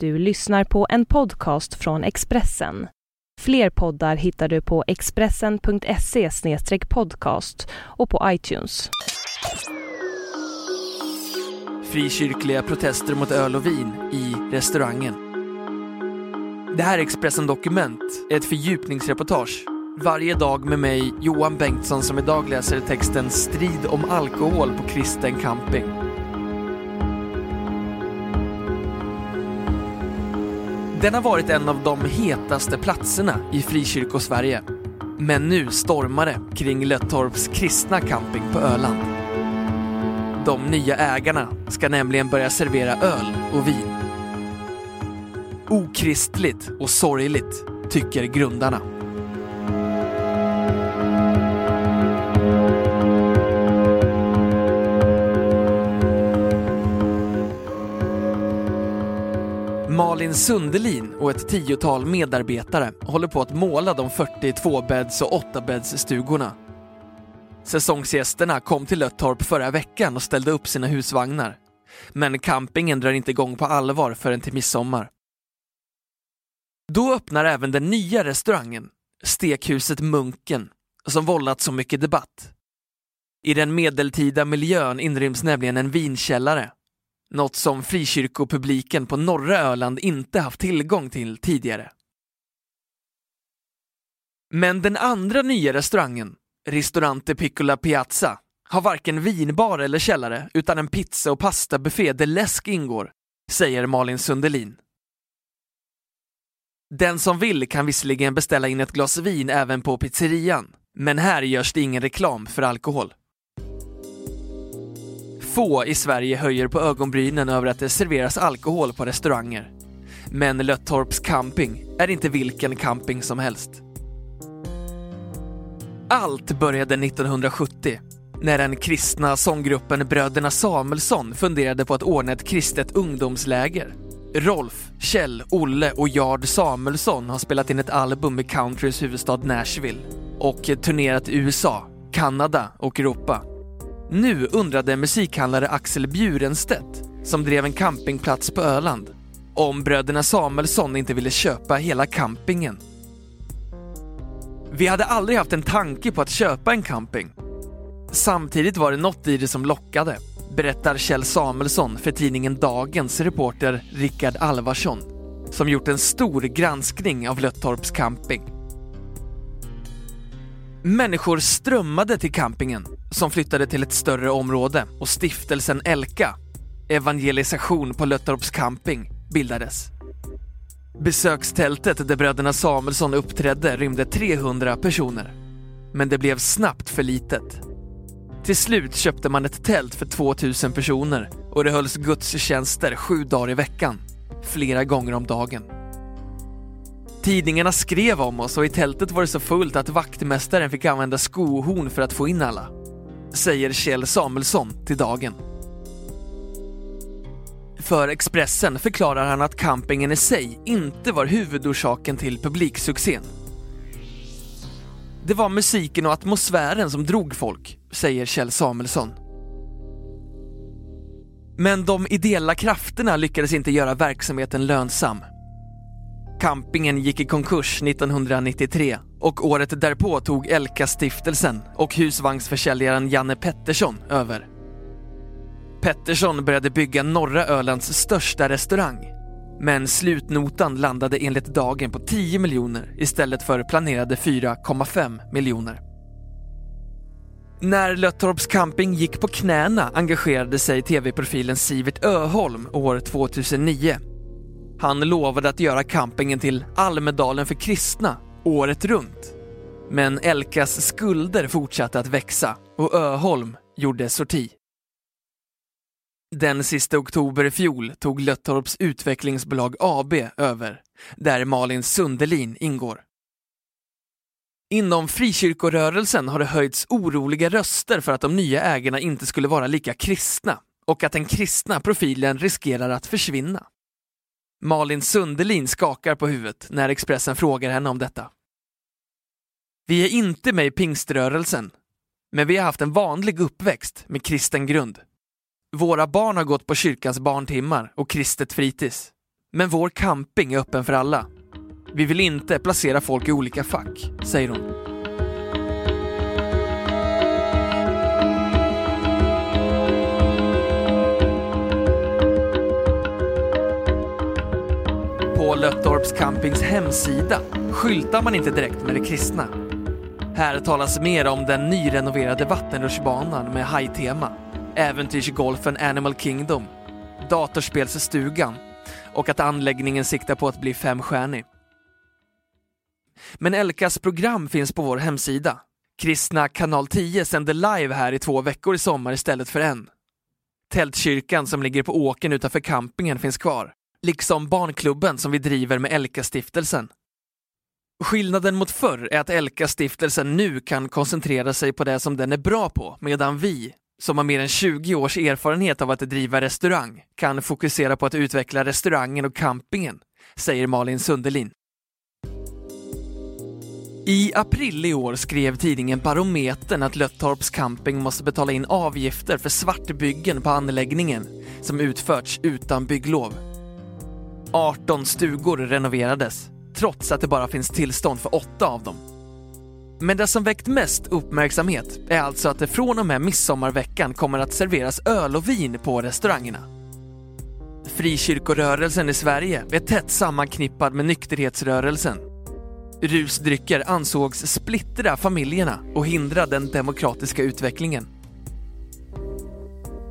Du lyssnar på en podcast från Expressen. Fler poddar hittar du på expressen.se podcast och på iTunes. Frikyrkliga protester mot öl och vin i restaurangen. Det här är Expressen Dokument, ett fördjupningsreportage. Varje dag med mig, Johan Bengtsson, som idag läser texten Strid om alkohol på kristen camping. Den har varit en av de hetaste platserna i frikyrkosverige. Men nu stormar det kring Löttorps kristna camping på Öland. De nya ägarna ska nämligen börja servera öl och vin. Okristligt och sorgligt, tycker grundarna. Malin Sundelin och ett tiotal medarbetare håller på att måla de 42 bädds och 8-bäddsstugorna. Säsongsgästerna kom till Löttorp förra veckan och ställde upp sina husvagnar. Men campingen drar inte igång på allvar förrän till midsommar. Då öppnar även den nya restaurangen, stekhuset Munken, som vållat så mycket debatt. I den medeltida miljön inryms nämligen en vinkällare något som frikyrkopubliken på norra Öland inte haft tillgång till tidigare. Men den andra nya restaurangen, Ristorante Piccola Piazza, har varken vinbar eller källare utan en pizza och pastabuffé där läsk ingår, säger Malin Sundelin. Den som vill kan visserligen beställa in ett glas vin även på pizzerian, men här görs det ingen reklam för alkohol. Få i Sverige höjer på ögonbrynen över att det serveras alkohol på restauranger. Men Löttorps camping är inte vilken camping som helst. Allt började 1970 när den kristna sånggruppen Bröderna Samuelsson funderade på att ordna ett kristet ungdomsläger. Rolf, Kjell, Olle och Jard Samuelsson har spelat in ett album i countryns huvudstad Nashville och turnerat i USA, Kanada och Europa. Nu undrade musikhandlare Axel Bjurenstedt, som drev en campingplats på Öland, om bröderna Samuelsson inte ville köpa hela campingen. Vi hade aldrig haft en tanke på att köpa en camping. Samtidigt var det något i det som lockade, berättar Kjell Samuelsson för tidningen Dagens reporter Rickard Alvarsson, som gjort en stor granskning av Löttorps camping. Människor strömmade till campingen som flyttade till ett större område och stiftelsen Elka, Evangelisation på Löttorps camping, bildades. Besökstältet där bröderna Samuelsson uppträdde rymde 300 personer. Men det blev snabbt för litet. Till slut köpte man ett tält för 2000 personer och det hölls gudstjänster sju dagar i veckan, flera gånger om dagen. Tidningarna skrev om oss och i tältet var det så fullt att vaktmästaren fick använda skohorn för att få in alla säger Kjell Samuelsson till Dagen. För Expressen förklarar han att campingen i sig inte var huvudorsaken till publiksuccén. Det var musiken och atmosfären som drog folk, säger Kjell Samuelsson. Men de ideella krafterna lyckades inte göra verksamheten lönsam. Campingen gick i konkurs 1993 och året därpå tog Elka-stiftelsen och husvagnsförsäljaren Janne Pettersson över. Pettersson började bygga norra Ölands största restaurang. Men slutnotan landade enligt Dagen på 10 miljoner istället för planerade 4,5 miljoner. När Löttorps camping gick på knäna engagerade sig tv-profilen Sivert Öholm år 2009 han lovade att göra campingen till Almedalen för kristna året runt. Men Elkas skulder fortsatte att växa och Öholm gjorde sorti. Den sista oktober i fjol tog Löttorps utvecklingsbolag AB över, där Malin Sundelin ingår. Inom frikyrkorörelsen har det höjts oroliga röster för att de nya ägarna inte skulle vara lika kristna och att den kristna profilen riskerar att försvinna. Malin Sundelin skakar på huvudet när Expressen frågar henne om detta. Vi är inte med i pingströrelsen, men vi har haft en vanlig uppväxt med kristen grund. Våra barn har gått på kyrkans barntimmar och kristet fritids. Men vår camping är öppen för alla. Vi vill inte placera folk i olika fack, säger hon. På Löttorps campings hemsida skyltar man inte direkt med det kristna. Här talas mer om den nyrenoverade vattenrutschbanan med hajtema, äventyrsgolfen Animal Kingdom, datorspelsstugan och att anläggningen siktar på att bli femstjärnig. Men Elkas program finns på vår hemsida. Kristna kanal 10 sänder live här i två veckor i sommar istället för en. Tältkyrkan som ligger på åken utanför campingen finns kvar, liksom barnklubben som vi driver med Elka-stiftelsen. Skillnaden mot förr är att Elka-stiftelsen nu kan koncentrera sig på det som den är bra på, medan vi, som har mer än 20 års erfarenhet av att driva restaurang, kan fokusera på att utveckla restaurangen och campingen, säger Malin Sundelin. I april i år skrev tidningen Barometern att Löttorps camping måste betala in avgifter för svartbyggen på anläggningen som utförts utan bygglov. 18 stugor renoverades, trots att det bara finns tillstånd för åtta av dem. Men det som väckt mest uppmärksamhet är alltså att det från och med midsommarveckan kommer att serveras öl och vin på restaurangerna. Frikyrkorörelsen i Sverige är tätt sammanknippad med nykterhetsrörelsen. Rusdrycker ansågs splittra familjerna och hindra den demokratiska utvecklingen.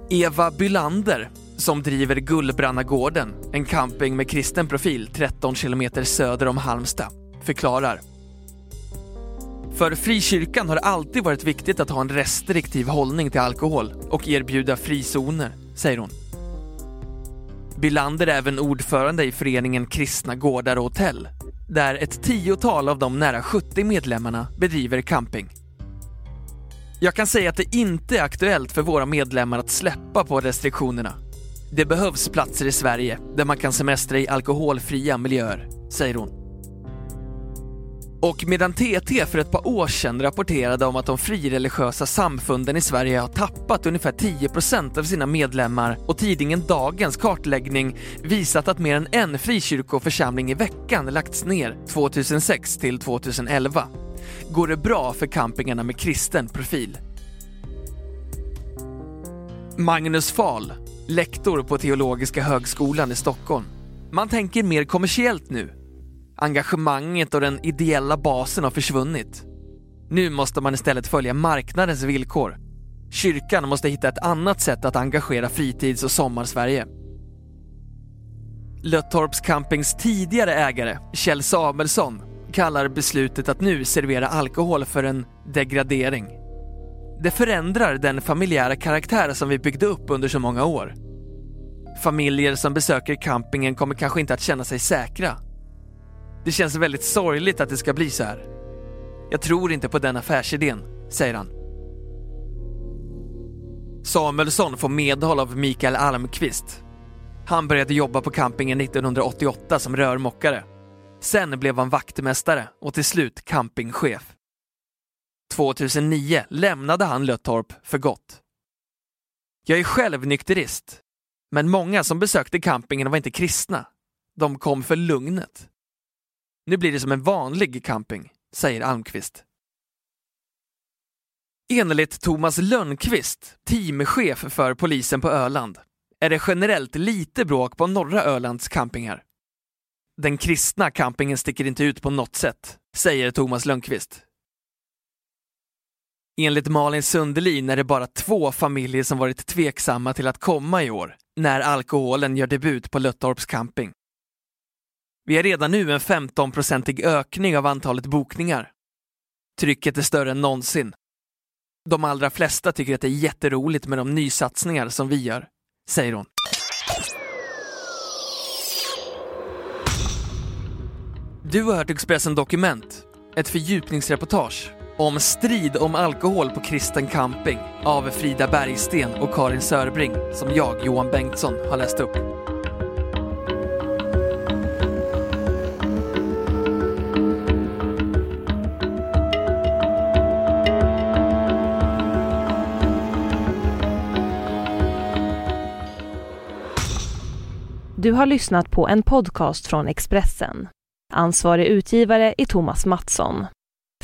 Eva Bylander, som driver Gullbrannagården, en camping med kristen profil 13 kilometer söder om Halmstad, förklarar för frikyrkan har det alltid varit viktigt att ha en restriktiv hållning till alkohol och erbjuda frizoner, säger hon. Bylander är även ordförande i föreningen Kristna Gårdar och Hotell, där ett tiotal av de nära 70 medlemmarna bedriver camping. Jag kan säga att det inte är aktuellt för våra medlemmar att släppa på restriktionerna. Det behövs platser i Sverige där man kan semestra i alkoholfria miljöer, säger hon. Och medan TT för ett par år sedan rapporterade om att de frireligiösa samfunden i Sverige har tappat ungefär 10% av sina medlemmar och tidningen Dagens kartläggning visat att mer än en frikyrkoförsamling i veckan lagts ner 2006 till 2011 går det bra för campingarna med kristen profil. Magnus Fahl, lektor på Teologiska högskolan i Stockholm. Man tänker mer kommersiellt nu Engagemanget och den ideella basen har försvunnit. Nu måste man istället följa marknadens villkor. Kyrkan måste hitta ett annat sätt att engagera fritids och sommarsverige. Löttorps campings tidigare ägare, Kjell Samuelsson, kallar beslutet att nu servera alkohol för en degradering. Det förändrar den familjära karaktär som vi byggde upp under så många år. Familjer som besöker campingen kommer kanske inte att känna sig säkra det känns väldigt sorgligt att det ska bli så här. Jag tror inte på den affärsidén, säger han. Samuelsson får medhåll av Mikael Almqvist. Han började jobba på campingen 1988 som rörmokare. Sen blev han vaktmästare och till slut campingchef. 2009 lämnade han Löttorp för gott. Jag är själv nykterist, men många som besökte campingen var inte kristna. De kom för lugnet. Nu blir det som en vanlig camping, säger Almqvist. Enligt Thomas Lönnqvist, teamchef för polisen på Öland, är det generellt lite bråk på norra Ölands campingar. Den kristna campingen sticker inte ut på något sätt, säger Thomas Lönnqvist. Enligt Malin Sundelin är det bara två familjer som varit tveksamma till att komma i år, när alkoholen gör debut på Löttorps camping. Vi har redan nu en 15-procentig ökning av antalet bokningar. Trycket är större än någonsin. De allra flesta tycker att det är jätteroligt med de nysatsningar som vi gör, säger hon. Du har hört Expressen Dokument, ett fördjupningsreportage om strid om alkohol på kristen camping av Frida Bergsten och Karin Sörbring som jag, Johan Bengtsson, har läst upp. Du har lyssnat på en podcast från Expressen. Ansvarig utgivare är Thomas Mattsson.